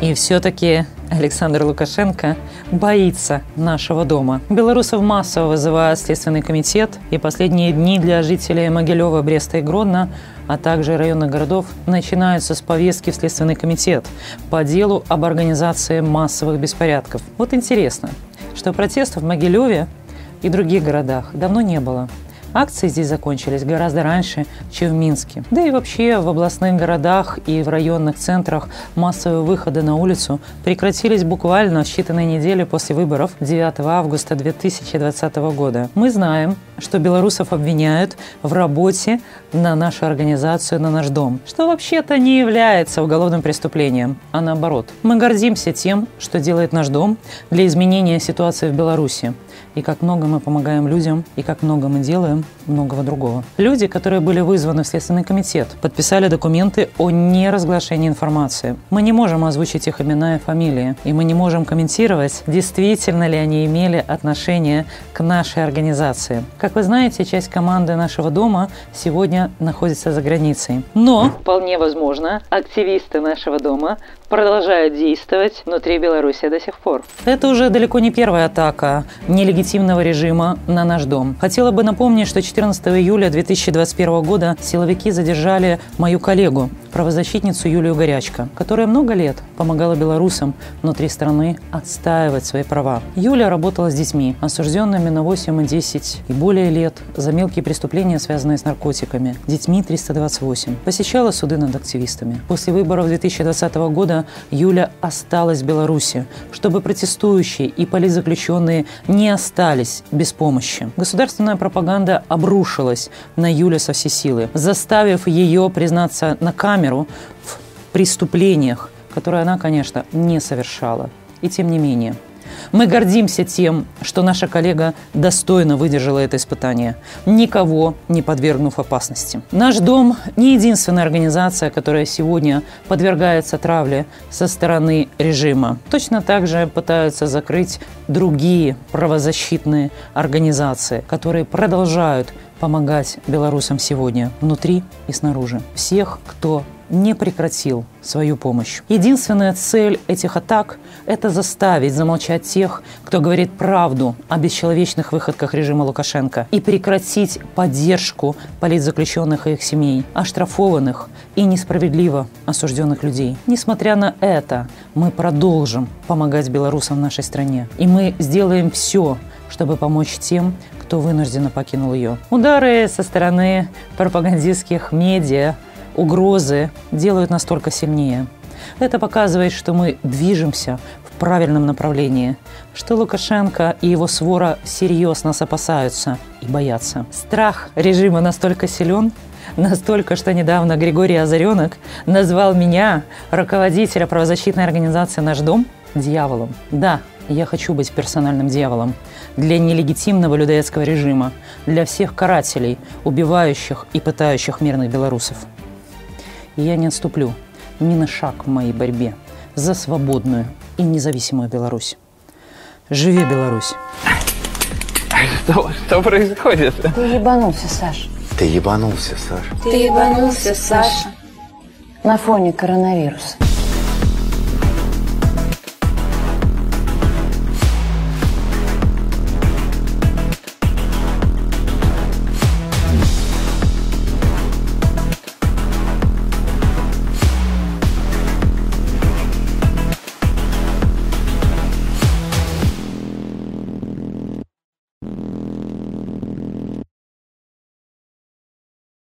И все-таки Александр Лукашенко боится нашего дома. Белорусов массово вызывает Следственный комитет, и последние дни для жителей Могилева, Бреста и Гродно, а также районных городов, начинаются с повестки в Следственный комитет по делу об организации массовых беспорядков. Вот интересно, что протестов в Могилеве и других городах давно не было. Акции здесь закончились гораздо раньше, чем в Минске. Да и вообще в областных городах и в районных центрах массовые выходы на улицу прекратились буквально в считанные недели после выборов 9 августа 2020 года. Мы знаем, что белорусов обвиняют в работе на нашу организацию, на наш дом, что вообще-то не является уголовным преступлением, а наоборот. Мы гордимся тем, что делает наш дом для изменения ситуации в Беларуси и как много мы помогаем людям, и как много мы делаем многого другого. Люди, которые были вызваны в Следственный комитет, подписали документы о неразглашении информации. Мы не можем озвучить их имена и фамилии, и мы не можем комментировать, действительно ли они имели отношение к нашей организации. Как вы знаете, часть команды нашего дома сегодня находится за границей. Но, вполне возможно, активисты нашего дома продолжают действовать внутри Беларуси до сих пор. Это уже далеко не первая атака нелегитимного режима на наш дом. Хотела бы напомнить, что 14 июля 2021 года силовики задержали мою коллегу, правозащитницу Юлию Горячко, которая много лет помогала белорусам внутри страны отстаивать свои права. Юля работала с детьми, осужденными на 8 и 10 и более лет за мелкие преступления, связанные с наркотиками, детьми 328. Посещала суды над активистами. После выборов 2020 года Юля осталась в Беларуси, чтобы протестующие и политзаключенные не остались без помощи. Государственная пропаганда обрушилась на Юлю со всей силы, заставив ее признаться на камеру в преступлениях, которые она, конечно, не совершала. И тем не менее – мы гордимся тем, что наша коллега достойно выдержала это испытание, никого не подвергнув опасности. Наш дом не единственная организация, которая сегодня подвергается травле со стороны режима. Точно так же пытаются закрыть другие правозащитные организации, которые продолжают помогать белорусам сегодня внутри и снаружи. Всех, кто не прекратил свою помощь. Единственная цель этих атак – это заставить замолчать тех, кто говорит правду о бесчеловечных выходках режима Лукашенко и прекратить поддержку политзаключенных и их семей, оштрафованных и несправедливо осужденных людей. Несмотря на это, мы продолжим помогать белорусам в нашей стране. И мы сделаем все, чтобы помочь тем, кто вынужденно покинул ее. Удары со стороны пропагандистских медиа – угрозы делают нас только сильнее. Это показывает, что мы движемся в правильном направлении, что Лукашенко и его свора всерьез нас опасаются и боятся. Страх режима настолько силен, настолько, что недавно Григорий Озаренок назвал меня, руководителя правозащитной организации «Наш дом», дьяволом. Да, я хочу быть персональным дьяволом для нелегитимного людоедского режима, для всех карателей, убивающих и пытающих мирных белорусов и я не отступлю ни на шаг в моей борьбе за свободную и независимую Беларусь. Живи Беларусь! Что, что происходит? Ты ебанулся, Саш. Ты ебанулся, Саша. Ты ебанулся, Саша. На фоне коронавируса.